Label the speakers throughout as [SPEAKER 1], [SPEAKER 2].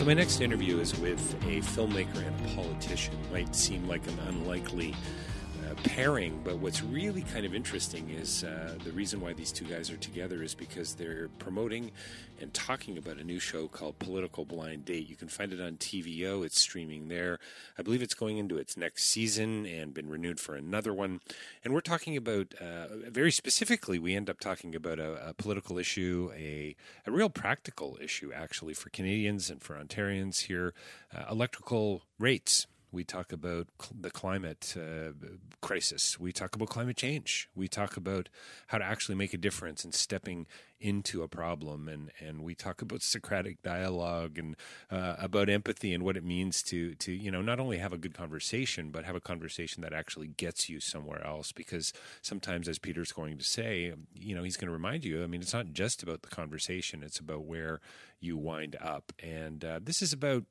[SPEAKER 1] So, my next interview is with a filmmaker and a politician. Might seem like an unlikely pairing, but what's really kind of interesting is uh, the reason why these two guys are together is because they're promoting and talking about a new show called Political Blind Date. You can find it on TVO, it's streaming there. I believe it's going into its next season and been renewed for another one. And we're talking about, uh, very specifically, we end up talking about a, a political issue, a, a real practical issue, actually, for Canadians and for Ontarians here uh, electrical rates. We talk about cl- the climate uh, crisis. We talk about climate change. We talk about how to actually make a difference in stepping into a problem. And, and we talk about Socratic dialogue and uh, about empathy and what it means to, to, you know, not only have a good conversation, but have a conversation that actually gets you somewhere else. Because sometimes, as Peter's going to say, you know, he's going to remind you, I mean, it's not just about the conversation, it's about where you wind up. And uh, this is about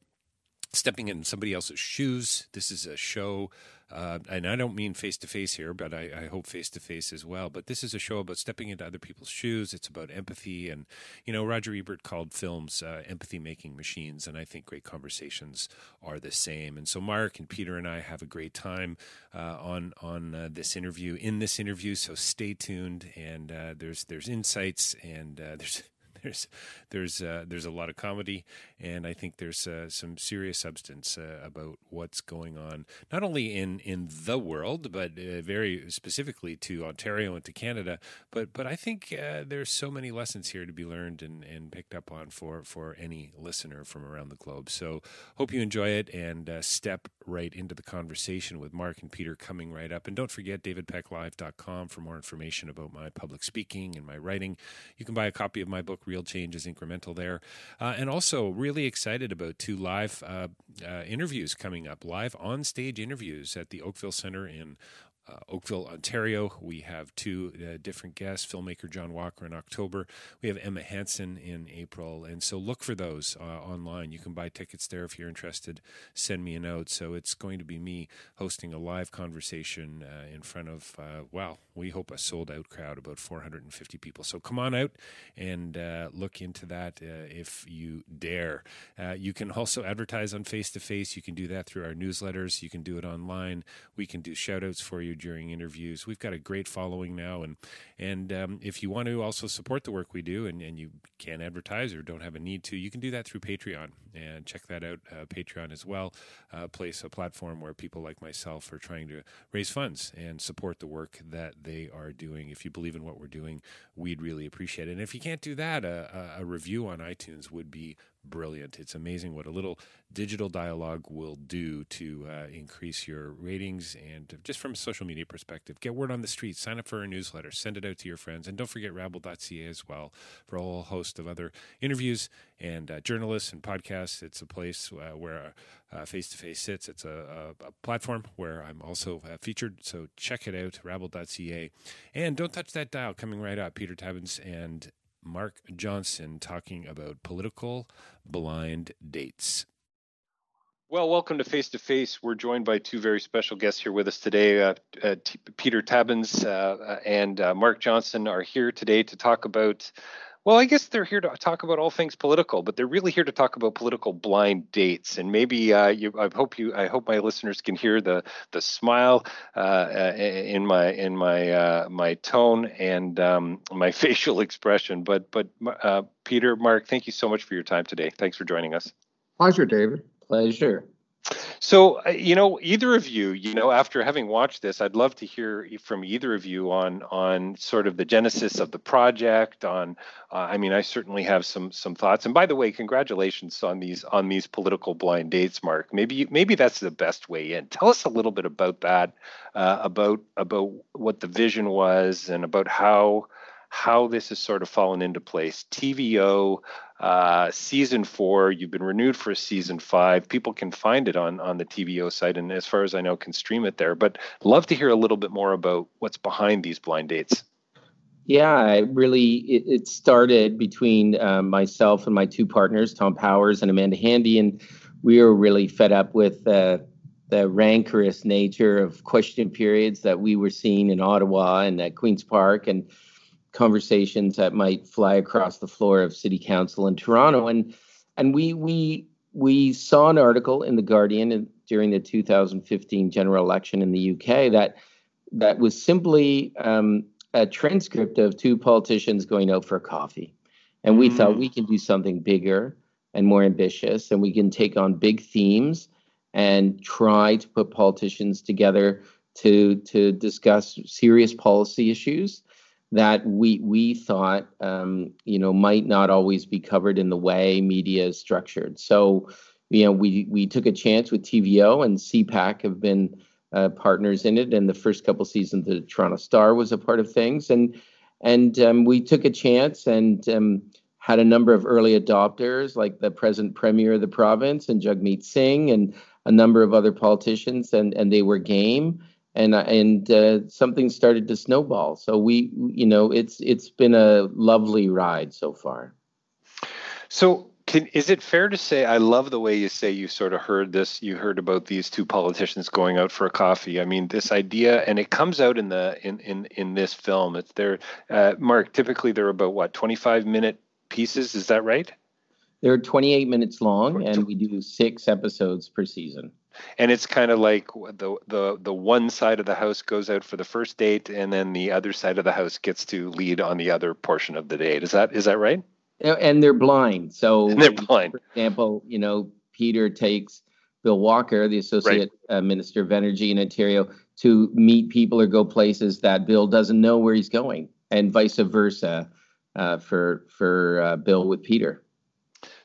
[SPEAKER 1] stepping in somebody else's shoes. This is a show, uh, and I don't mean face to face here, but I, I hope face to face as well. But this is a show about stepping into other people's shoes. It's about empathy, and you know, Roger Ebert called films uh, empathy making machines, and I think great conversations are the same. And so, Mark and Peter and I have a great time uh, on on uh, this interview. In this interview, so stay tuned. And uh, there's there's insights and uh, there's there's there's uh, there's a lot of comedy, and I think there's uh, some serious substance uh, about what's going on, not only in in the world, but uh, very specifically to Ontario and to Canada. But but I think uh, there's so many lessons here to be learned and, and picked up on for for any listener from around the globe. So hope you enjoy it and uh, step right into the conversation with Mark and Peter coming right up. And don't forget davidpecklive.com for more information about my public speaking and my writing. You can buy a copy of my book real change is incremental there. Uh, and also, really excited about two live uh, uh, interviews coming up, live on stage interviews at the Oakville Center in uh, Oakville, Ontario. We have two uh, different guests filmmaker John Walker in October. We have Emma Hansen in April. And so look for those uh, online. You can buy tickets there if you're interested. Send me a note. So it's going to be me hosting a live conversation uh, in front of, uh, well, we hope a sold out crowd, about 450 people. So come on out and uh, look into that if you dare. you can also advertise on Face to Face. You can do that through our newsletters. You can do it online. We can do shout outs for you during interviews. We've got a great following now, and and um, if you want to also support the work we do, and, and you can't advertise or don't have a need to, you can do that through Patreon and check that out. Uh, Patreon as well, uh, place a platform where people like myself are trying to raise funds and support the work that they are doing. If you believe in what we're doing, we'd really appreciate it. And if you can't do that, a, a review on iTunes would be
[SPEAKER 2] brilliant. It's amazing what a little digital dialogue will do to uh, increase your ratings and just from a social media perspective. Get word on the street, sign up for our newsletter, send it out to your friends, and don't forget rabble.ca as well for a whole host of other interviews and uh, journalists and podcasts. It's a place uh, where Face to Face sits. It's a, a, a, platform where I'm also uh, featured. So check it out, rabble.ca. And don't touch that dial coming right up. Peter Tabuns and Mark Johnson talking about political blind dates.
[SPEAKER 1] Well, welcome to Face to Face. We're joined by two very special guests here with us today. Uh, uh, T- Peter Tabuns uh, uh, and uh, Mark Johnson are here today to talk about well, I guess they're here to talk about all things political, but they're really here to talk about political blind dates. And maybe uh, you, I hope you, I hope my listeners can hear the the smile uh, uh in my in my uh, my tone and um, my facial expression. But but uh, Peter, Mark, thank you so much for your time today. Thanks for joining us.
[SPEAKER 3] Pleasure, David.
[SPEAKER 4] Pleasure.
[SPEAKER 1] So, uh, you know, either of you, you know, after having watched this, I'd love to hear from either of you on on sort of the genesis of the project. On, uh, I mean, I certainly have some some thoughts. And by the way, congratulations on these on these political blind dates, Mark. Maybe maybe that's the best way in. Tell us a little bit about that, uh, about about what the vision was, and about how how this has sort of fallen into place. TVO uh, season four, you've been renewed for season five. People can find it on on the TVO site, and as far as I know, can stream it there. But love to hear a little bit more about what's behind these blind dates.
[SPEAKER 4] Yeah, it really it, it started between um, myself and my two partners, Tom Powers and Amanda Handy, and we were really fed up with uh, the rancorous nature of question periods that we were seeing in Ottawa and at Queens Park, and conversations that might fly across the floor of city council in Toronto. And and we we we saw an article in the Guardian during the 2015 general election in the UK that that was simply um, a transcript of two politicians going out for coffee. And we mm. thought we can do something bigger and more ambitious, and we can take on big themes and try to put politicians together to to discuss serious policy issues that we we thought um, you know might not always be covered in the way media is structured. So you know we we took a chance with TVO and CPAC have been uh, partners in it. And the first couple seasons, the Toronto Star was a part of things, and and um, we took a chance and um, had a number of early adopters like the present premier of the province and Jagmeet Singh and a number of other politicians, and and they were game and and uh, something started to snowball. So we, you know, it's it's been a lovely ride so far.
[SPEAKER 1] So can, is it fair to say I love the way you say you sort of heard this you heard about these two politicians going out for a coffee. I mean this idea and it comes out in the in in, in this film. It's there uh, Mark typically they're about what 25 minute pieces? Is that right?
[SPEAKER 4] They're 28 minutes long and we do 6 episodes per season
[SPEAKER 1] and it's kind of like the the the one side of the house goes out for the first date and then the other side of the house gets to lead on the other portion of the date. Is that is that right?
[SPEAKER 4] And they're blind so
[SPEAKER 1] and they're blind.
[SPEAKER 4] for example you know peter takes bill walker the associate right. uh, minister of energy in ontario to meet people or go places that bill doesn't know where he's going and vice versa uh, for for uh, bill with peter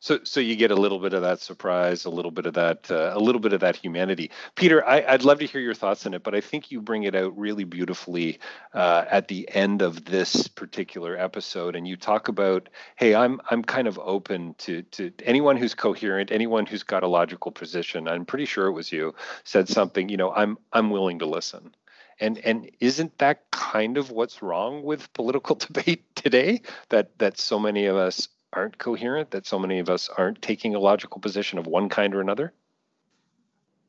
[SPEAKER 1] so, so you get a little bit of that surprise, a little bit of that, uh, a little bit of that humanity. Peter, I, would love to hear your thoughts on it, but I think you bring it out really beautifully uh, at the end of this particular episode, and you talk about, hey, I'm I'm kind of open to to anyone who's coherent, anyone who's got a logical position. I'm pretty sure it was you said something. You know, I'm I'm willing to listen. And and isn't that kind of what's wrong with political debate today? That that so many of us aren't coherent, that so many of us aren't taking a logical position of one kind or another?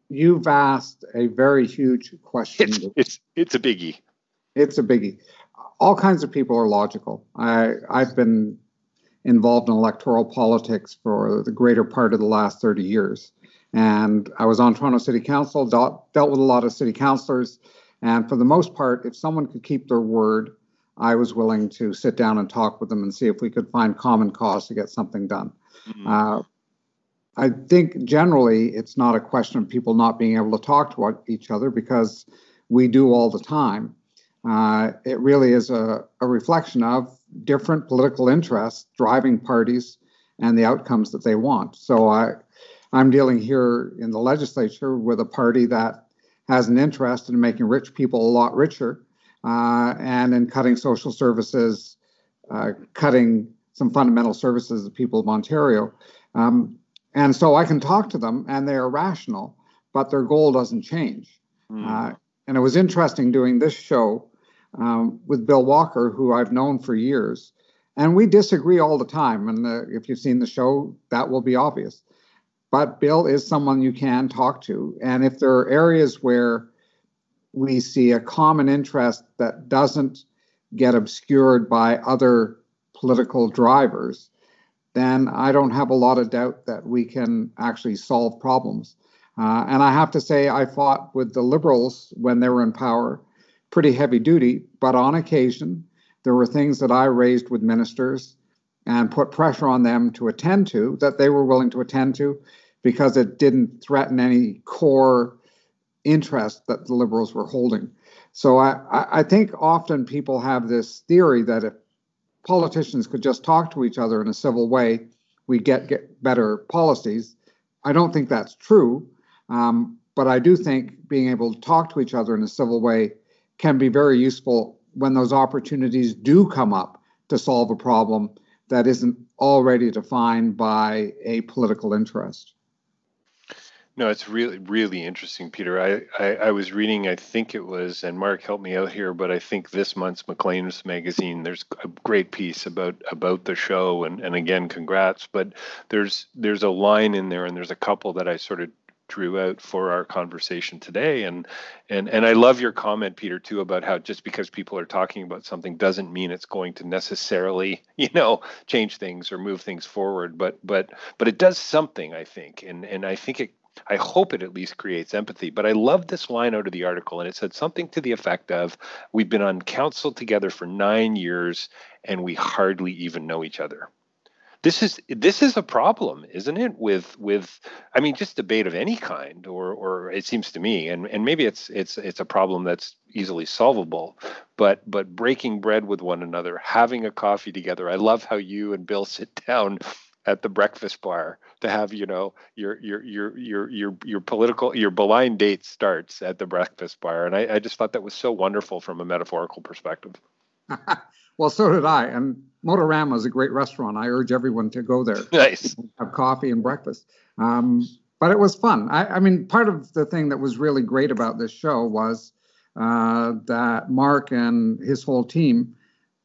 [SPEAKER 3] You've asked a very huge question.
[SPEAKER 1] It's, it's, it's a biggie.
[SPEAKER 3] It's a biggie. All kinds of people are logical. I, I've been involved in electoral politics for the greater part of the last 30 years. And I was on Toronto City Council, dealt, dealt with a lot of city councilors. And for the most part, if someone could keep their word, I was willing to sit down and talk with them and see if we could find common cause to get something done. Mm-hmm. Uh, I think generally it's not a question of people not being able to talk to each other because we do all the time. Uh, it really is a, a, reflection of different political interests driving parties and the outcomes that they want. So I, I'm dealing here in the legislature with a party that has an interest in making rich people a lot richer and in cutting social services, uh, cutting some fundamental services to the people of Ontario. Um, and so I can talk to them and they are rational, but their goal doesn't change. Mm. Uh, and it was interesting doing this show um, with Bill Walker, who I've known for years. And we disagree all the time. And uh, if you've seen the show, that will be obvious. But Bill is someone you can talk to. And if there are areas where we see a common interest that doesn't get obscured by other political drivers, then I don't have a lot of doubt that we can actually solve problems. Uh, and I have to say, I fought with the Liberals when they were in power pretty heavy duty, but on occasion, there were things that I raised with ministers and put pressure on them to attend to that they were willing to attend to because it didn't threaten any core interest that the Liberals were holding. So I, I think often people have this theory that if politicians could just talk to each other in a civil way, we get, get better policies. I don't think that's true. Um, but I do think being able to talk to each other in a civil way can be very useful when those opportunities do come up to solve a problem that isn't already defined by a political interest.
[SPEAKER 1] No, it's really, really interesting, Peter. I, I, I, was reading, I think it was, and Mark helped me out here, but I think this month's Maclean's magazine, there's a great piece about about the show, and, and again, congrats. But there's there's a line in there, and there's a couple that I sort of drew out for our conversation today and and and I love your comment Peter too about how just because people are talking about something doesn't mean it's going to necessarily you know change things or move things forward but but but it does something I think and and I think it I hope it at least creates empathy. But I love this line out of the article, and it said something to the effect of We've been on council together for nine years, and we hardly even know each other this is this is a problem isn't it with with i mean just debate of any kind or or it seems to me and and maybe it's it's it's a problem that's easily solvable but but breaking bread with one another having a coffee together i love how you and bill sit down at the breakfast bar to have you know your your your your your your political your blind date starts at the breakfast bar and I, I just thought that was so wonderful from a metaphorical perspective
[SPEAKER 3] well so did i and Motorama is a great restaurant. I urge everyone to go there.
[SPEAKER 1] Nice.
[SPEAKER 3] Have coffee and breakfast. Um, but it was fun. I, I, mean, part of the thing that was really great about this show was uh, that Mark and his whole team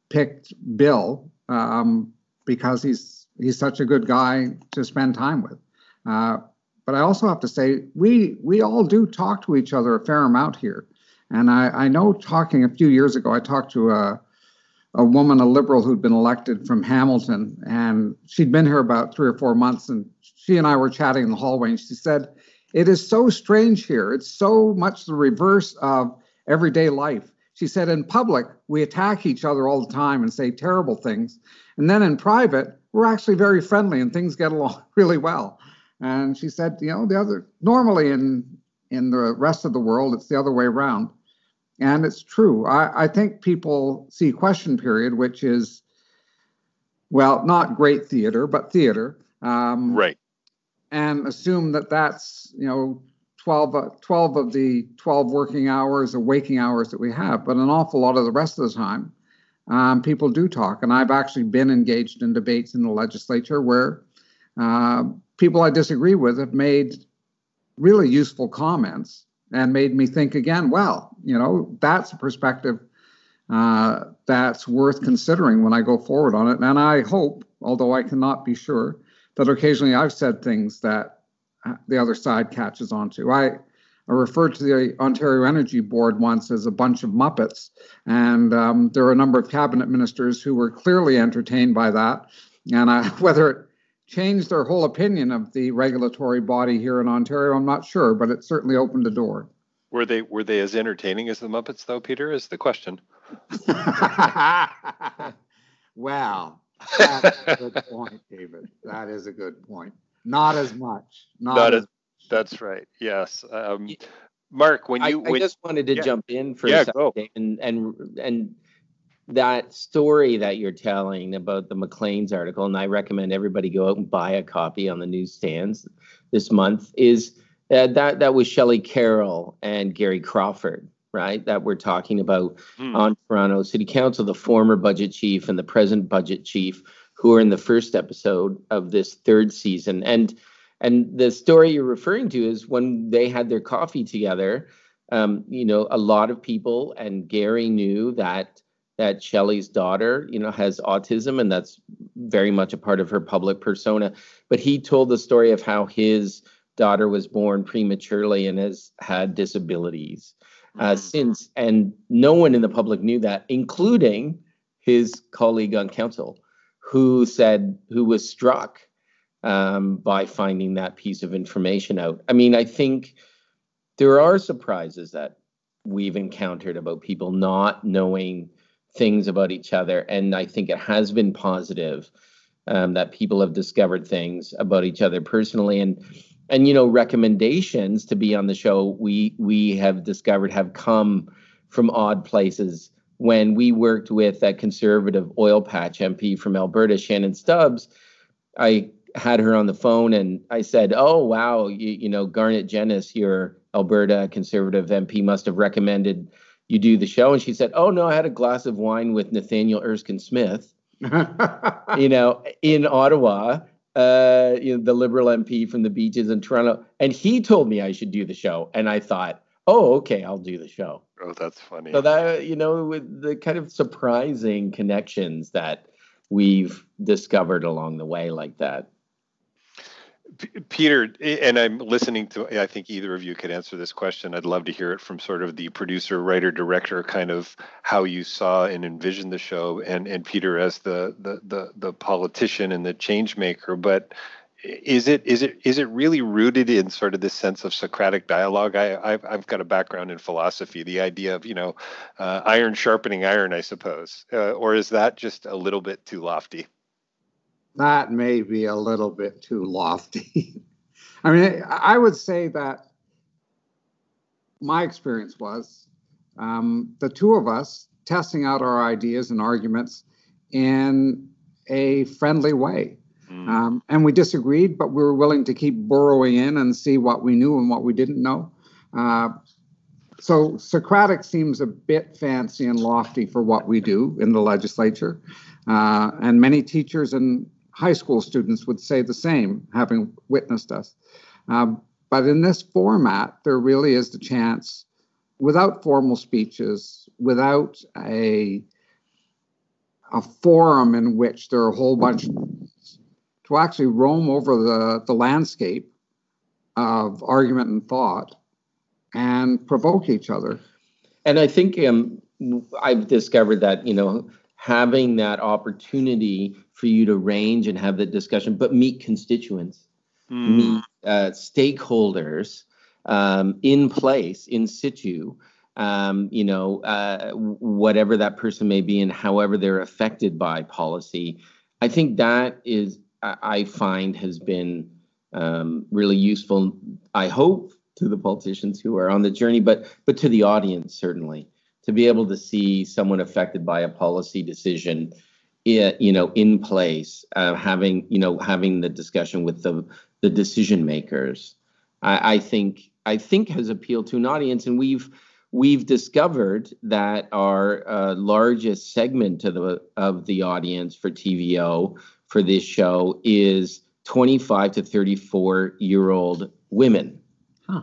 [SPEAKER 3] picked Bill um, because he's he's such a good guy to spend time with. Uh, but I also have to say we we all do talk to each other a fair amount here. And I, I know talking a few years ago, I talked to a a woman, a liberal who'd been elected from Hamilton, and she'd been here about three or four months, and she and I were chatting in the hallway, and she said, "It is so strange here. It's so much the reverse of everyday life." She said, "In public, we attack each other all the time and say terrible things, and then in private, we're actually very friendly and things get along really well." And she said, "You know, the other normally in in the rest of the world, it's the other way around." And it's true. I, I think people see question period, which is, well, not great theater, but theater.
[SPEAKER 1] Um, right.
[SPEAKER 3] And assume that that's, you know, 12, uh, 12 of the 12 working hours or waking hours that we have. But an awful lot of the rest of the time, um, people do talk. And I've actually been engaged in debates in the legislature where uh, people I disagree with have made really useful comments and made me think again, well, you know, that's a perspective uh, that's worth considering when I go forward on it. And I hope, although I cannot be sure, that occasionally I've said things that the other side catches on to. I, I referred to the Ontario Energy Board once as a bunch of Muppets, and um, there are a number of cabinet ministers who were clearly entertained by that. And I, whether it changed their whole opinion of the regulatory body here in Ontario. I'm not sure, but it certainly opened a door.
[SPEAKER 1] Were they were they as entertaining as the Muppets, though, Peter? Is the question.
[SPEAKER 3] well, that's a good point, David. That is a good point. Not as much. Not,
[SPEAKER 1] Not as, as That's right. Yes. Um, Mark, when you
[SPEAKER 4] I,
[SPEAKER 1] when,
[SPEAKER 4] I just wanted to yeah, jump in for yeah, a second and and and that story that you're telling about the Maclean's article, and I recommend everybody go out and buy a copy on the newsstands this month, is uh, that that was Shelley Carroll and Gary Crawford, right? That we're talking about hmm. on Toronto City Council, the former budget chief and the present budget chief, who are in the first episode of this third season. And and the story you're referring to is when they had their coffee together. Um, you know, a lot of people and Gary knew that that Shelley's daughter, you know, has autism, and that's very much a part of her public persona. But he told the story of how his daughter was born prematurely and has had disabilities uh, mm-hmm. since, and no one in the public knew that, including his colleague on council, who said who was struck um, by finding that piece of information out. I mean, I think there are surprises that we've encountered about people not knowing things about each other. And I think it has been positive um, that people have discovered things about each other personally. And and you know recommendations to be on the show we we have discovered have come from odd places when we worked with that conservative oil patch mp from alberta shannon stubbs i had her on the phone and i said oh wow you, you know Garnett Genuis your alberta conservative mp must have recommended you do the show? And she said, Oh, no, I had a glass of wine with Nathaniel Erskine Smith, you know, in Ottawa, uh, you know, the Liberal MP from the beaches in Toronto. And he told me I should do the show. And I thought, Oh, okay, I'll do the show.
[SPEAKER 1] Oh, that's funny.
[SPEAKER 4] So that, you know, with the kind of surprising connections that we've discovered along the way like that.
[SPEAKER 1] Peter, and I'm listening to, I think either of you could answer this question. I'd love to hear it from sort of the producer, writer, director, kind of how you saw and envisioned the show, and, and Peter as the, the, the, the politician and the change maker. But is it is it is it really rooted in sort of this sense of Socratic dialogue? I, I've, I've got a background in philosophy, the idea of you know uh, iron sharpening iron, I suppose, uh, or is that just a little bit too lofty?
[SPEAKER 3] that may be a little bit too lofty. I mean, I would say that my experience was um, the two of us testing out our ideas and arguments in a friendly way. Mm. Um, and we disagreed, but we were willing to keep burrowing in and see what we knew and what we didn't know. Uh, so Socratic seems a bit fancy and lofty for what we do in the legislature. Uh, and many teachers and high school students would say the same, having witnessed us. Um, but in this format, there really is the chance, without formal speeches, without a a forum in which there are a whole bunch to actually roam over the, the landscape of argument and thought and provoke each other.
[SPEAKER 4] And I think um, I've discovered that, you know, having that opportunity for you to range and have that discussion, but meet constituents, mm. meet uh, stakeholders um, in place, in situ, um, you know, uh, whatever that person may be and however they're affected by policy. I think that is, I find, has been um, really useful. I hope to the politicians who are on the journey, but but to the audience certainly to be able to see someone affected by a policy decision you know in place uh, having you know having the discussion with the the decision makers I, I, think i think has appealed to an audience and we've we've discovered that our uh, largest segment of the of the audience for tvo for this show is 25 to 34 year old women huh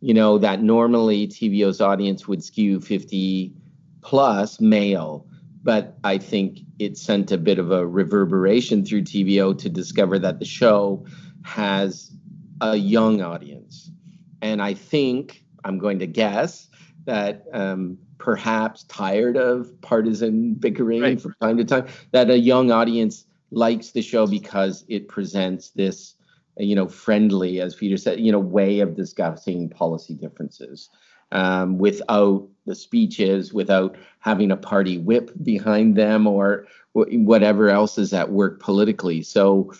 [SPEAKER 4] you know, that normally TVO's audience would skew 50 plus male. But I think it sent a bit of a reverberation through TVO to discover that the show has a young audience. And I think, I'm going to guess, that um, perhaps tired of partisan bickering right. from time to time, that a young audience likes the show because it presents this you know, friendly, as Peter said, you know, way of discussing policy differences um, without the speeches, without having a party whip behind them or whatever else is at work politically. So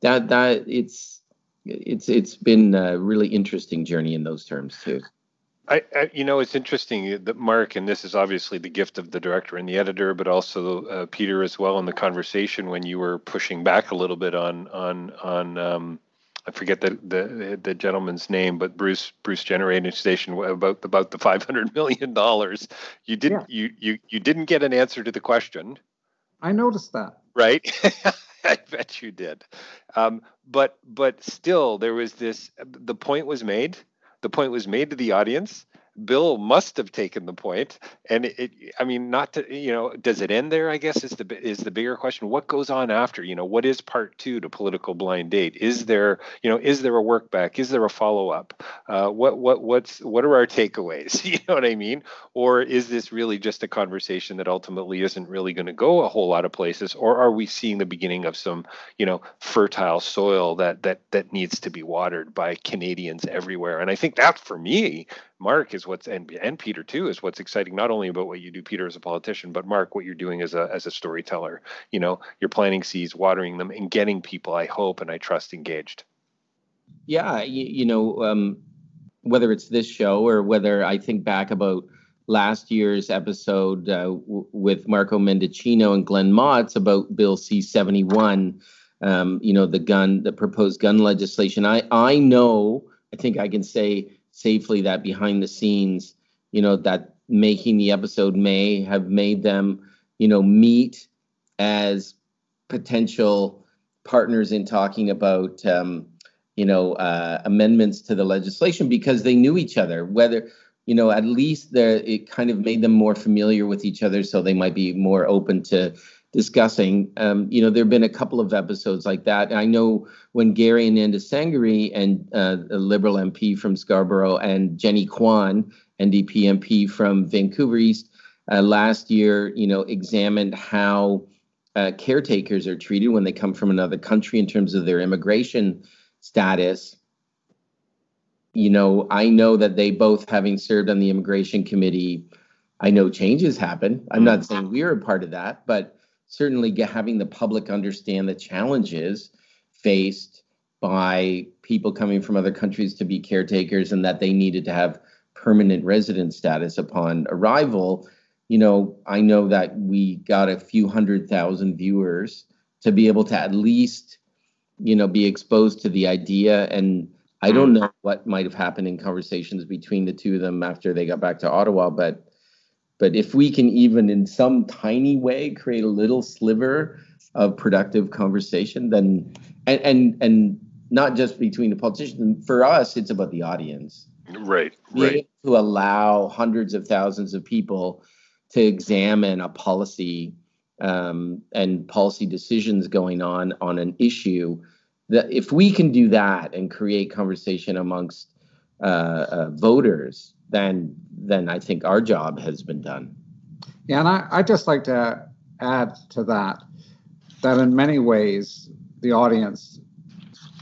[SPEAKER 4] that that it's it's it's been a really interesting journey in those terms too.
[SPEAKER 1] I, I, you know, it's interesting that Mark, and this is obviously the gift of the director and the editor, but also uh, Peter as well in the conversation when you were pushing back a little bit on on on um, I forget the, the the gentleman's name, but Bruce Bruce Generating Station about about the five hundred million dollars. You didn't yeah. you you you didn't get an answer to the question.
[SPEAKER 3] I noticed that.
[SPEAKER 1] Right. I bet you did. Um, but but still, there was this. The point was made the point was made to the audience. Bill must have taken the point, and it, I mean, not to you know, does it end there? I guess is the is the bigger question. What goes on after? You know, what is part two to political blind date? Is there you know, is there a work back? Is there a follow up? Uh, what what what's what are our takeaways? You know what I mean? Or is this really just a conversation that ultimately isn't really going to go a whole lot of places? Or are we seeing the beginning of some you know fertile soil that that that needs to be watered by Canadians everywhere? And I think that for me Mark is what's and and Peter too is what's exciting not only about what you do Peter as a politician but Mark what you're doing as a as a storyteller. You know you're planting seeds watering them and getting people I hope and I trust engaged.
[SPEAKER 4] Yeah you, you know um, whether it's this show or whether I think back about last year's episode uh, w- with Marco Mendicino and Glen Motz about Bill C71 um, you know the gun the proposed gun legislation. I I know I think I can say safely that behind the scenes, you know, that making the episode may have made them, you know, meet as potential partners in talking about, um, you know, uh, amendments to the legislation because they knew each other. Whether, you know, at least it kind of made them more familiar with each other, so they might be more open to discussing. Um, you know, there have been a couple of episodes like that. I know when Gary Anandasangaree and uh, a Liberal MP from Scarborough and Jenny Kwan, NDP MP from Vancouver East, uh, last year, you know, examined how uh, caretakers are treated when they come from another country in terms of their immigration status. You know, I know that they both, having served on the immigration committee, I know changes happen. I'm not saying we're a part of that, but certainly having the public understand the challenges faced by people coming from other countries to be caretakers and that they needed to have permanent resident status upon arrival. You know i know that we got a few hundred thousand viewers to be able to at least you know be exposed to the idea. And i don't know what might have happened in conversations between the two of them after they got back to ottawa but but if we can even in some tiny way create a little sliver of productive conversation, then and and, and not just between the politicians, for us, it's about the audience.
[SPEAKER 1] Right. Right.
[SPEAKER 4] To allow hundreds of thousands of people to examine a policy um, and policy decisions going on on an issue that if we can do that and create conversation amongst uh, uh, voters then then I think our job has been done.
[SPEAKER 3] Yeah, and I, I'd just like to add to that that in many ways the audience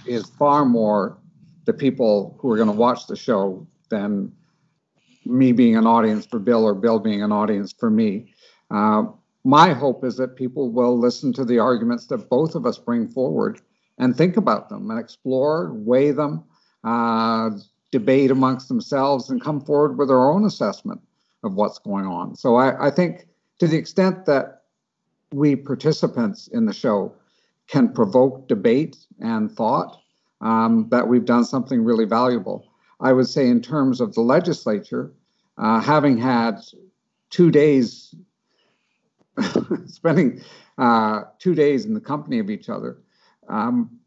[SPEAKER 3] is far more the people who are going to watch the show than me being an audience for Bill or Bill being an audience for me. Uh, my hope is that people will listen to the arguments that both of us bring forward and think about them and explore, weigh them, uh, debate amongst themselves and come forward with their own assessment of what's going on. So I, I think to the extent that we participants in the show can provoke debate and thought, um, that we've done something really valuable. I would say, in terms of the legislature, uh, having had two days, spending uh, two days in the company of each other, um,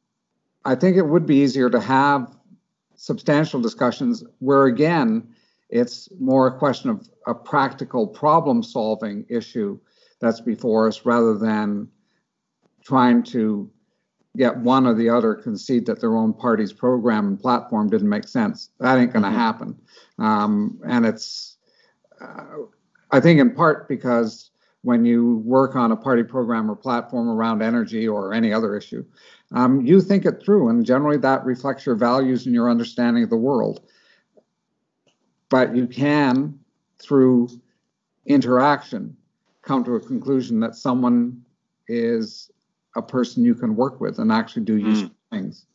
[SPEAKER 3] I think it would be easier to have substantial discussions where, again, it's more a question of a practical problem solving issue that's before us rather than trying to get one or the other concede that their own party's program and platform didn't make sense. That ain't going to mm-hmm. happen. Um, and it's, uh, I think, in part because when you work on a party program or platform around energy or any other issue, um, you think it through, and generally that reflects your values and your understanding of the world. But you can, through interaction, come to a conclusion that someone is a person you can work with and actually do useful mm. things.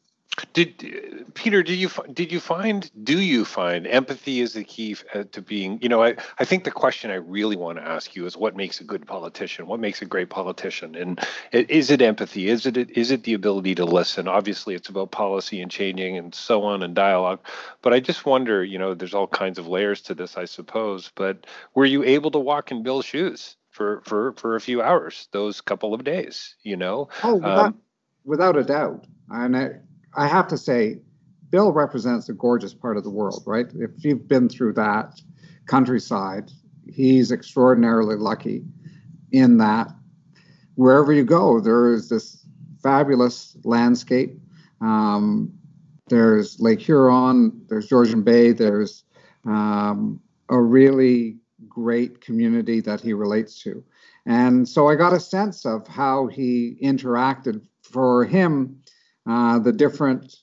[SPEAKER 1] Did Peter? Did you did you find? Do you find empathy is the key uh, to being? You know, I I think the question I really want to ask you is what makes a good politician? What makes a great politician? And is it empathy? Is it is it the ability to listen? Obviously, it's about policy and changing and so on and dialogue. But I just wonder. You know, there's all kinds of layers to this, I suppose. But were you able to walk in Bill's shoes for for for a few hours those couple of days? You know.
[SPEAKER 3] Oh, without, um, without a doubt. And I, I have to say, Bill represents a gorgeous part of the world, right? If you've been through that countryside, he's extraordinarily lucky in that wherever you go, there is this fabulous landscape. Um, there's Lake Huron, there's Georgian Bay, there's um, a really great community that he relates to. And so I got a sense of how he interacted. For him, uh, the different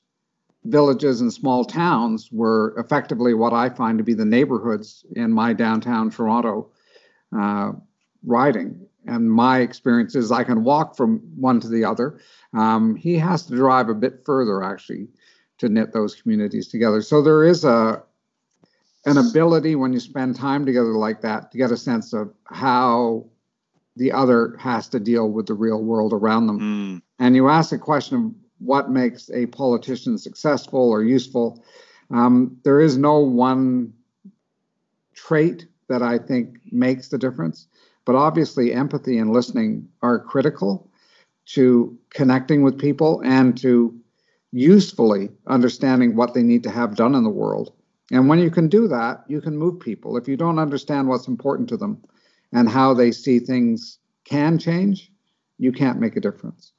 [SPEAKER 3] villages and small towns were effectively what I find to be the neighborhoods in my downtown Toronto uh, riding. And my experience is I can walk from one to the other. Um, he has to drive a bit further, actually, to knit those communities together. So there is a an ability when you spend time together like that to get a sense of how the other has to deal with the real world around them. Mm. And you ask the question of what makes a politician successful or useful. Um, there is no one trait that I think makes the difference, but obviously, empathy and listening are critical to connecting with people and to usefully understanding what they need to have done in the world. And when you can do that, you can move people. If you don't understand what's important to them and how they see things can change, you can't make a difference.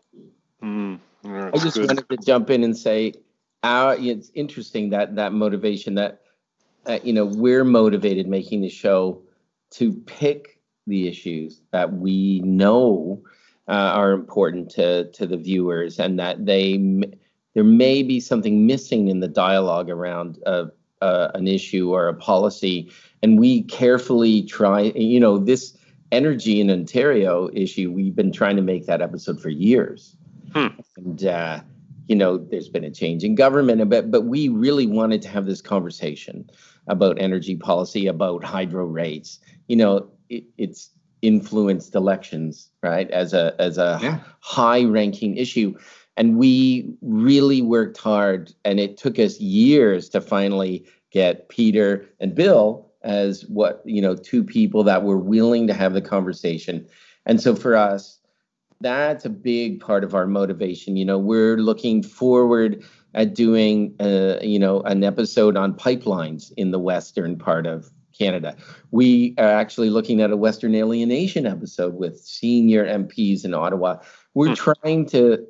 [SPEAKER 1] Mm.
[SPEAKER 4] I just good. wanted to jump in and say, our, it's interesting that that motivation that uh, you know we're motivated making the show to pick the issues that we know uh, are important to to the viewers, and that they there may be something missing in the dialogue around uh, uh, an issue or a policy, and we carefully try. You know this energy in Ontario issue. We've been trying to make that episode for years Hmm. And, uh, you know, there's been a change in government, but, but we really wanted to have this conversation about energy policy, about hydro rates. You know, it, it's influenced elections, right, as a as a yeah. high ranking issue. And we really worked hard, and it took us years to finally get Peter and Bill as what you know two people that were willing to have the conversation. And so for us, that's a big part of our motivation. You know, we're looking forward at doing, uh, you know, an episode on pipelines in the western part of Canada. We are actually looking at a Western alienation episode with senior MPs in Ottawa. We're hmm. trying to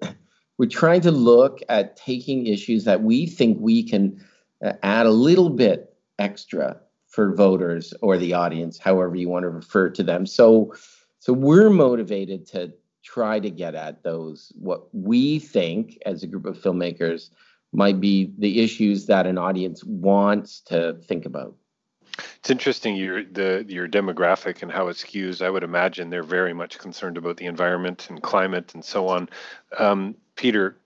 [SPEAKER 4] we're trying to look at taking issues that we think we can uh, add a little bit extra for voters or the audience, however you want to refer to them. So so we're motivated to try to get at those what we think as a group of filmmakers might be the issues that an audience wants to think about.
[SPEAKER 1] It's interesting your the your demographic and how it skews. I would imagine they're very much concerned about the environment and climate and so on. Um, Peter,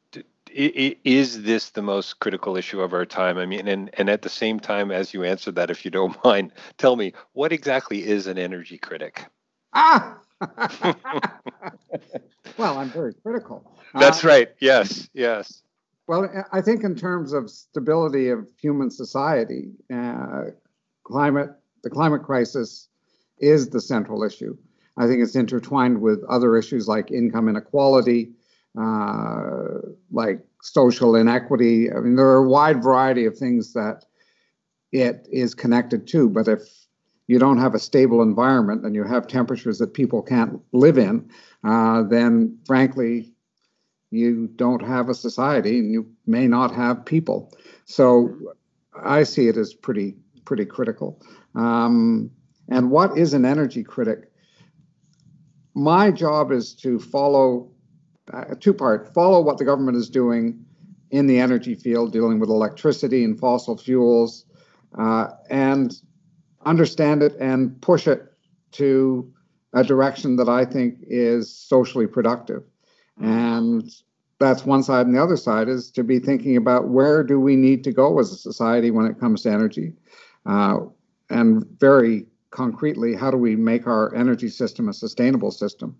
[SPEAKER 1] is this the most critical issue of our time? I mean, and and at the same time, as you answer that, if you don't mind, tell me what exactly is an energy critic?
[SPEAKER 3] Ah. well, I'm very critical.
[SPEAKER 1] That's uh, right. Yes, yes.
[SPEAKER 3] Well, I think in terms of stability of human society, uh, climate, the climate crisis is the central issue. I think it's intertwined with other issues like income inequality, uh, like social inequity. I mean, there are a wide variety of things that it is connected to. But if you don't have a stable environment and you have temperatures that people can't live in, uh, then frankly, you don't have a society and you may not have people. So I see it as pretty pretty critical. Um, and what is an energy critic? My job is to follow uh, two part follow what the government is doing in the energy field, dealing with electricity and fossil fuels, uh, and understand it and push it to a direction that I think is socially productive. And that's one side, and the other side is to be thinking about where do we need to go as a society when it comes to energy, uh, and very concretely, how do we make our energy system a sustainable system?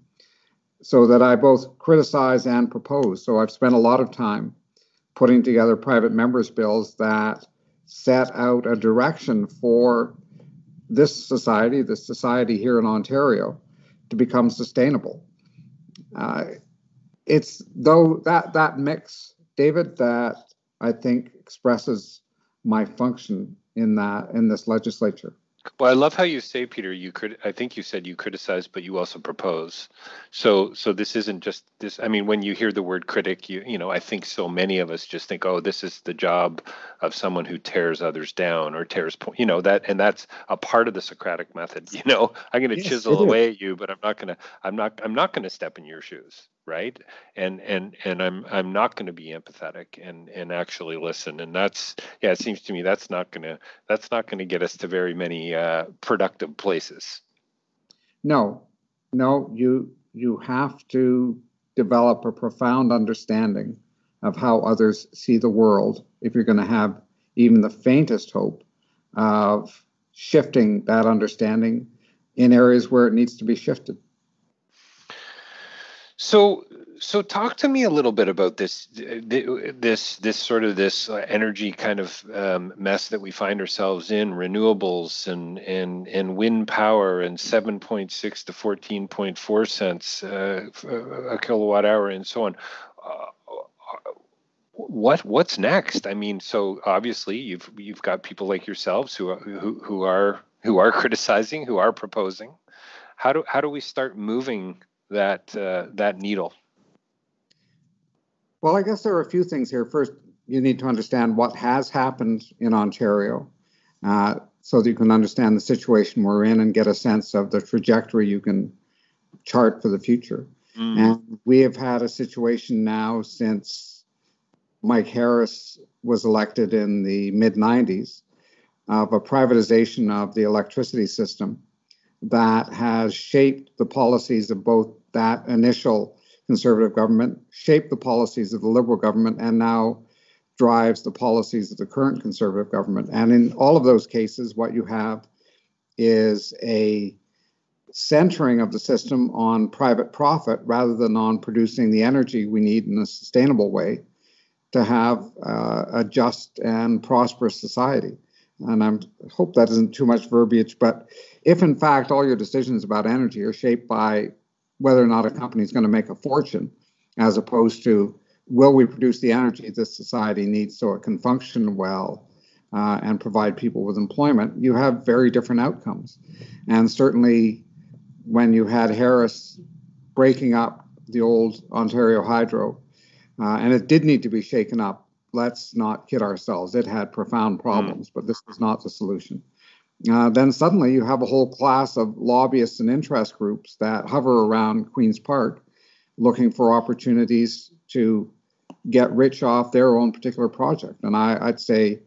[SPEAKER 3] So that I both criticize and propose. So I've spent a lot of time putting together private members' bills that set out a direction for this society, this society here in Ontario, to become sustainable. Uh, it's though that that mix, David, that I think expresses my function in that in this legislature.
[SPEAKER 1] Well, I love how you say, Peter. You could, I think you said you criticize, but you also propose. So, so this isn't just this. I mean, when you hear the word critic, you, you know, I think so many of us just think, oh, this is the job of someone who tears others down or tears, you know, that, and that's a part of the Socratic method. You know, I'm going to yes, chisel away at you, but I'm not going to, I'm not, I'm not going to step in your shoes right? And and and i'm i'm not going to be empathetic and and actually listen. And that's yeah it seems to me that's not going to that's not going to get us to very many uh, productive places.
[SPEAKER 3] No. No you you have to develop a profound understanding of how others see the world if you're going to have even the faintest hope of shifting that understanding in areas where it needs to be shifted
[SPEAKER 1] so, so talk to me a little bit about this, this, this sort of this uh, energy kind of um, mess that we find ourselves in, renewables and and and wind power, and 7.6 to 14.4 cents uh, a kilowatt hour, and so on. Uh, what what's next? I mean, so obviously you've you've got people like yourselves who who who are who are criticizing, who are proposing. How do how do we start moving that uh, that needle?
[SPEAKER 3] Well, I guess there are a few things here. First, you need to understand what has happened in Ontario, uh, so that you can understand the situation we're in and get a sense of the trajectory you can chart for the future. Mm. And we have had a situation now since Mike Harris was elected in the mid 90s of a privatization of the electricity system that has shaped the policies of both that initial conservative government, shaped the policies of the liberal government, and now drives the policies of the current conservative government. And in all of those cases, what you have is a centering of the system on private profit rather than on producing the energy we need in a sustainable way to have uh, a just and prosperous society. And I hope that isn't too much verbiage, but if in fact all your decisions about energy are shaped by whether or not a company is going to make a fortune, as opposed to will we produce the energy this society needs so it can function well uh, and provide people with employment, you have very different outcomes. And certainly, when you had Harris breaking up the old Ontario Hydro, uh, and it did need to be shaken up. Let's not kid ourselves. It had profound problems, mm. but this was not the solution uh, then suddenly you have a whole class of lobbyists and interest groups that hover around Queen's Park looking for opportunities to get rich off their own particular project. And I, would say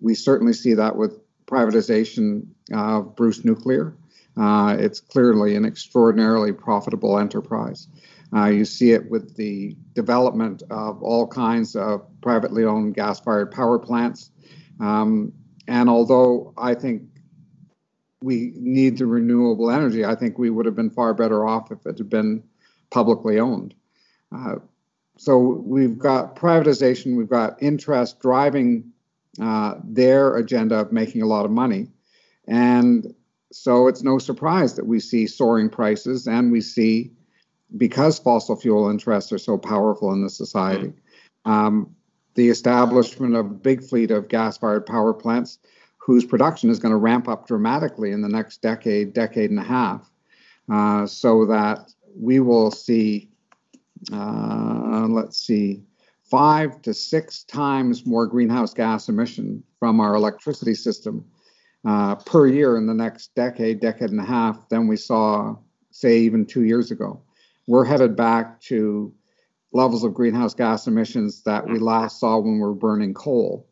[SPEAKER 3] we certainly see that with privatization of Bruce Nuclear. Uh, it's clearly an extraordinarily profitable enterprise. Uh, you see it with the development of all kinds of privately owned gas fired power plants. Um, and although I think we need the renewable energy, I think we would have been far better off if it had been publicly owned. Uh, so we've got privatization, we've got interest driving uh, their agenda of making a lot of money. And so it's no surprise that we see soaring prices and we see, because fossil fuel interests are so powerful in the society, um, the establishment of a big fleet of gas fired power plants whose production is going to ramp up dramatically in the next decade, decade and a half, uh, so that we will see, uh, let's see, five to six times more greenhouse gas emission from our electricity system uh, per year in the next decade, decade and a half than we saw, say, even two years ago. We're headed back to levels of greenhouse gas emissions that we last saw when we were burning coal.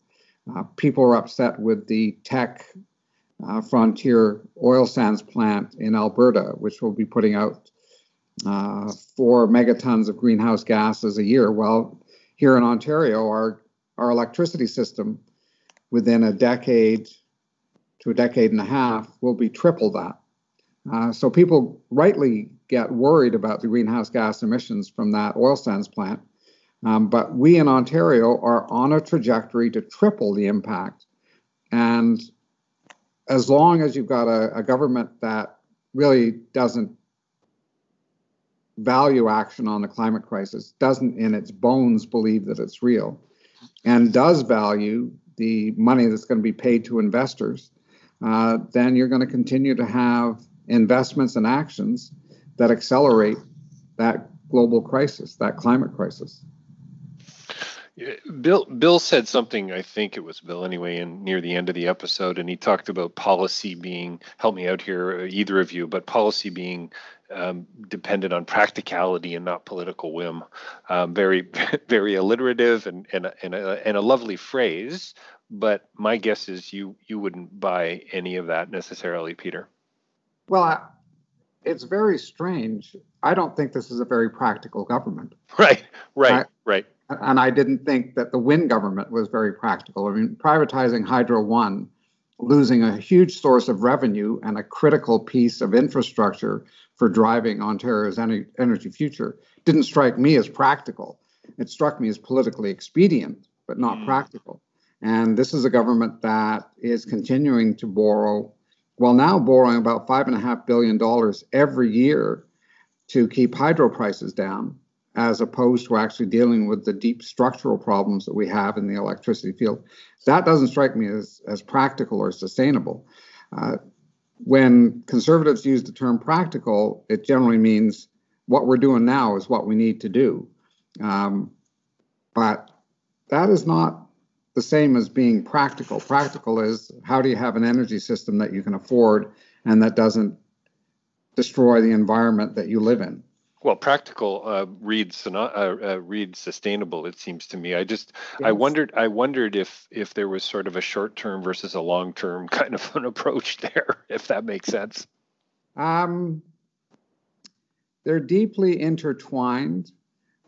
[SPEAKER 3] Uh, people are upset with the Teck uh, Frontier oil sands plant in Alberta, which will be putting out uh, four megatons of greenhouse gases a year. Well, here in Ontario, our our electricity system within a decade to a decade and a half will be triple that. Uh, so people rightly get worried about the greenhouse gas emissions from that oil sands plant. Um, but we in Ontario are on a trajectory to triple the impact. And as long as you've got a, a government that really doesn't value action on the climate crisis, doesn't in its bones believe that it's real, and does value the money that's going to be paid to investors, uh, then you're going to continue to have investments and actions that accelerate that global crisis, that climate crisis.
[SPEAKER 1] Bill Bill said something, I think it was Bill anyway, and near the end of the episode, and he talked about policy being help me out here, either of you, but policy being um, dependent on practicality and not political whim. Um, very very alliterative and and a, and, a, and a lovely phrase, but my guess is you you wouldn't buy any of that necessarily, Peter.
[SPEAKER 3] Well, I, it's very strange. I don't think this is a very practical government.
[SPEAKER 1] Right, right, I, right.
[SPEAKER 3] And I didn't think that the Wynne government was very practical. I mean, privatizing Hydro One, losing a huge source of revenue and a critical piece of infrastructure for driving Ontario's energy future, didn't strike me as practical. It struck me as politically expedient, but not mm. practical. And this is a government that is continuing to borrow well, now borrowing about $5.5 billion every year to keep hydro prices down, as opposed to actually dealing with the deep structural problems that we have in the electricity field. That doesn't strike me as, as practical or sustainable. Uh, when conservatives use the term practical, it generally means what we're doing now is what we need to do. Um, but that is not the same as being practical. Practical is how do you have an energy system that you can afford and that doesn't destroy the environment that you live in.
[SPEAKER 1] Well, practical uh, reads uh, uh, reads sustainable. It seems to me. I just yes. I wondered I wondered if if there was sort of a short term versus a long term kind of an approach there, if that makes sense.
[SPEAKER 3] Um, they're deeply intertwined.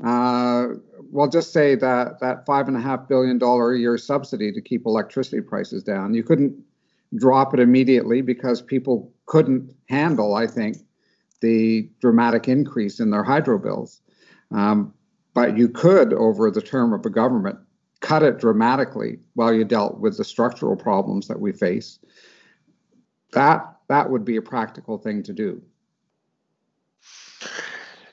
[SPEAKER 3] Uh, well, just say that that five and a half billion dollar a year subsidy to keep electricity prices down. You couldn't drop it immediately because people couldn't handle, I think, the dramatic increase in their hydro bills. Um, but you could, over the term of a government, cut it dramatically while you dealt with the structural problems that we face. That that would be a practical thing to do.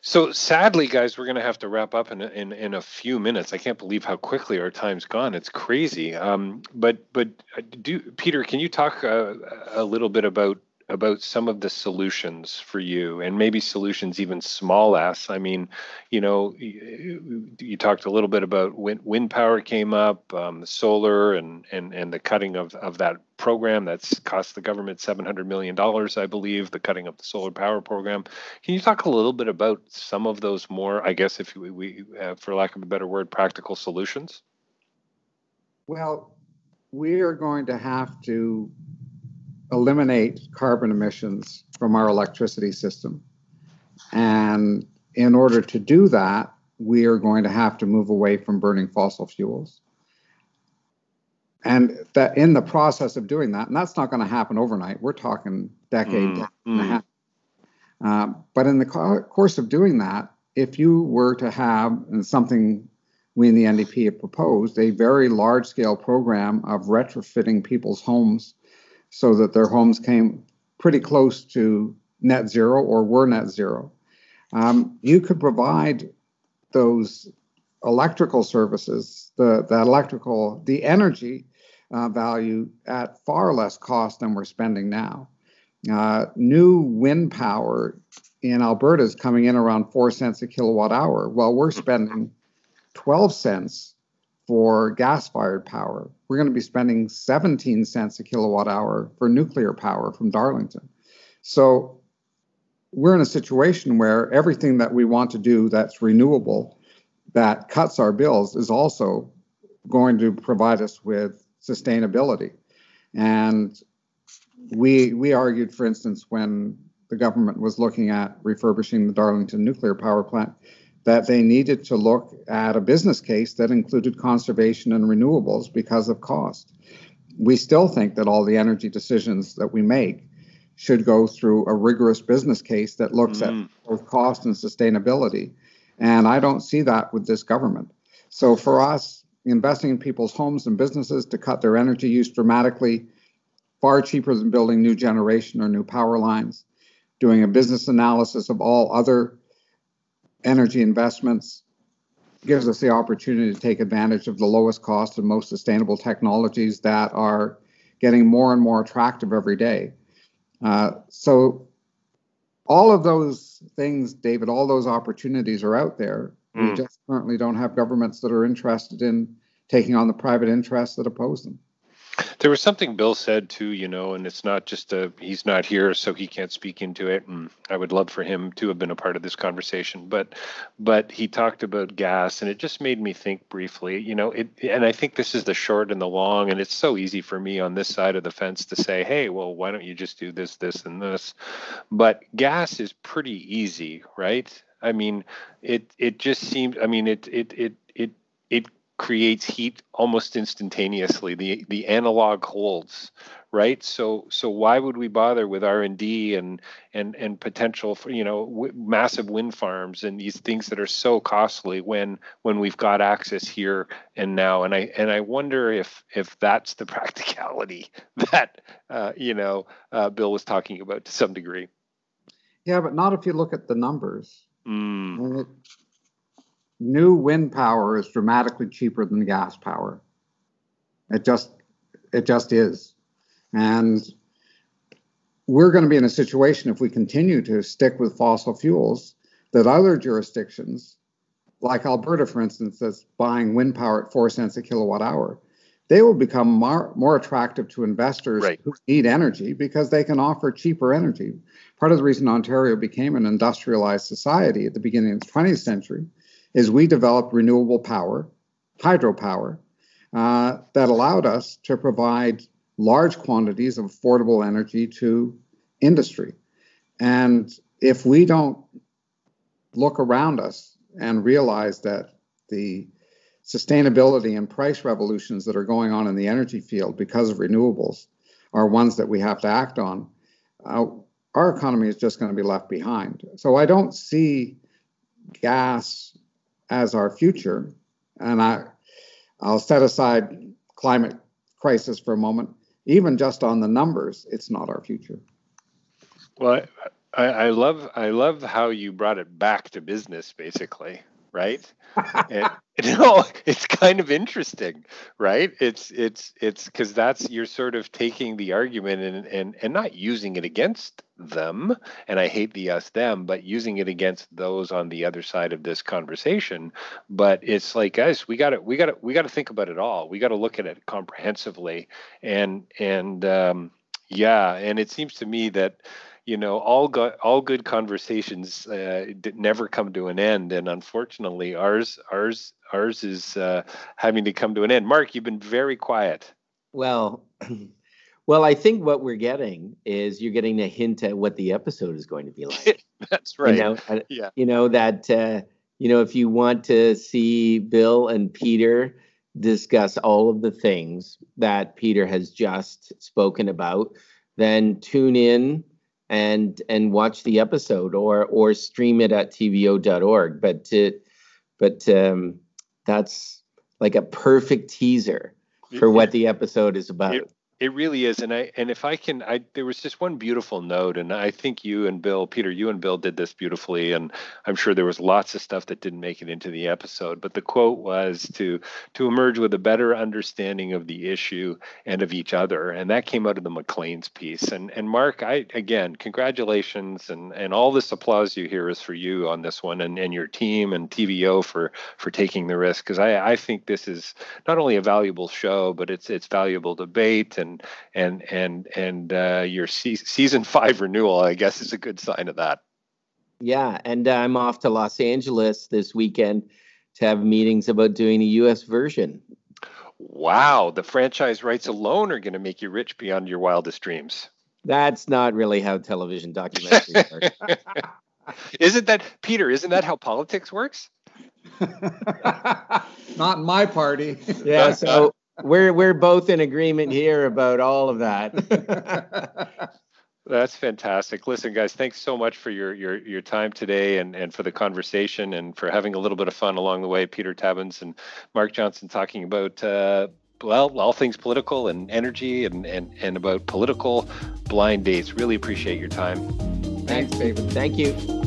[SPEAKER 1] So sadly, guys, we're going to have to wrap up in, in in a few minutes. I can't believe how quickly our time's gone. It's crazy. Um, but but uh, do Peter, can you talk uh, a little bit about about some of the solutions for you and maybe solutions even small i mean you know you, you talked a little bit about wind, wind power came up um, solar and, and and the cutting of, of that program that's cost the government 700 million dollars i believe the cutting of the solar power program. Can you talk a little bit about some of those more i guess if we, we uh, for lack of a better word practical solutions?
[SPEAKER 3] Well we are going to have to eliminate carbon emissions from our electricity system. And in order to do that, we are going to have to move away from burning fossil fuels. And that in the process of doing that, and that's not going to happen overnight, we're talking decade, mm, and a mm. half. Uh, but in the co- course of doing that, if you were to have, and something we in the NDP have proposed, a very large scale program of retrofitting people's homes so that their homes came pretty close to net zero or were net zero. Um, you could provide those electrical services, the, the electrical, the energy uh, value at far less cost than we're spending now. Uh, new wind power in Alberta is coming in around four cents a kilowatt hour. Well, we're spending 12 cents for gas fired power. We're going to be spending 17 cents a kilowatt hour for nuclear power from Darlington. So we're in a situation where everything that we want to do that's renewable, that cuts our bills, is also going to provide us with sustainability. And we we argued, for instance, when the government was looking at refurbishing the Darlington nuclear power plant, that they needed to look at a business case that included conservation and renewables because of cost. We still think that all the energy decisions that we make should go through a rigorous business case that looks mm. at both cost and sustainability. And I don't see that with this government. So for us, investing in people's homes and businesses to cut their energy use dramatically, far cheaper than building new generation or new power lines, doing a business analysis of all other energy investments gives us the opportunity to take advantage of the lowest cost and most sustainable technologies that are getting more and more attractive every day. Uh, so, all of those things, David, all those opportunities are out there. Mm. We hmm. just currently don't have governments that are interested in taking on the private interests that oppose them.
[SPEAKER 1] There was something Bill said too, you know, and it's not just a he's not here, so he can't speak into it. And I would love for him to have been a part of this conversation, but but he talked about gas, and it just made me think briefly, you know, it. And I think this is the short and the long, and it's so easy for me on this side of the fence to say, hey, well, why don't you just do this, this, and this? But gas is pretty easy, right? I mean, it it just seemed. I mean, it it it creates heat almost instantaneously. The the analog holds, right? So so why would we bother with R and D and and and potential for you know w- massive wind farms and these things that are so costly when when we've got access here and now? And I and I wonder if if that's the practicality that uh, you know uh, Bill was talking about to some degree.
[SPEAKER 3] Yeah, but not if you look at the numbers.
[SPEAKER 1] Mm
[SPEAKER 3] new wind power is dramatically cheaper than gas power. It just it just is. And we're going to be in a situation if we continue to stick with fossil fuels that other jurisdictions, like Alberta, for instance, that's buying wind power at four cents a kilowatt hour, they will become more, more attractive to investors
[SPEAKER 1] right.
[SPEAKER 3] who need energy because they can offer cheaper energy. Part of the reason Ontario became an industrialized society at the beginning of the 20th century is we developed renewable power, hydropower, uh, that allowed us to provide large quantities of affordable energy to industry. And if we don't look around us and realize that the sustainability and price revolutions that are going on in the energy field because of renewables are ones that we have to act on, uh, our economy is just going to be left behind. So I don't see gas as our future. And I, I'll set aside climate crisis for a moment. Even just on the numbers, it's not our future.
[SPEAKER 1] Well, I, I love I love how you brought it back to business, basically right? you know, it's kind of interesting, right? It's it's it's because that's you're sort of taking the argument and and and not using it against them, and I hate the us them, but using it against those on the other side of this conversation. But it's like, guys, we got to we got to we got to think about it all. We got to look at it comprehensively, and and um, yeah, and it seems to me that you know all good all good conversations uh, never come to an end. And unfortunately ours ours ours is uh, having to come to an end. Mark you've been very quiet.
[SPEAKER 4] Well well i think what we're getting is you're getting a hint at what the episode is going to be like.
[SPEAKER 1] That's right.
[SPEAKER 4] You know, yeah. you know that uh, you know if you want to see bill and peter discuss all of the things that peter has just spoken about then tune in and and watch the episode or or stream it at tvo.org but to, but um, that's like a perfect teaser for what the episode is about.
[SPEAKER 1] it, it really is, and I and if I can, I there was just one beautiful note, and I think you and Bill, Peter, you and Bill did this beautifully, and I'm sure there was lots of stuff that didn't make it into the episode, but the quote was to to emerge with a better understanding of the issue and of each other, and that came out of the Maclean's piece. And and Mark, I again, congratulations, and and all this applause you hear is for you on this one, and and your team and TVO for for taking the risk, because I I think this is not only a valuable show, but it's it's valuable debate and and and and and uh, your se- season five renewal, I guess, is a good sign of that.
[SPEAKER 4] Yeah, and I'm off to Los Angeles this weekend to have meetings about doing a U.S. version.
[SPEAKER 1] Wow, the franchise rights alone are going to make you rich beyond your wildest dreams.
[SPEAKER 4] That's not really how television documentaries work.
[SPEAKER 1] isn't that Peter? Isn't that how politics works?
[SPEAKER 3] Not in my party.
[SPEAKER 4] Yeah, so we're we're both in agreement here about all of that.
[SPEAKER 1] That's fantastic. Listen, guys, thanks so much for your your your time today and and for the conversation and for having a little bit of fun along the way. Peter Tabuns and Mark Johnson talking about uh, well all things political and energy and and and about political blind dates. Really appreciate your time.
[SPEAKER 3] Thanks, David.
[SPEAKER 4] Thank you.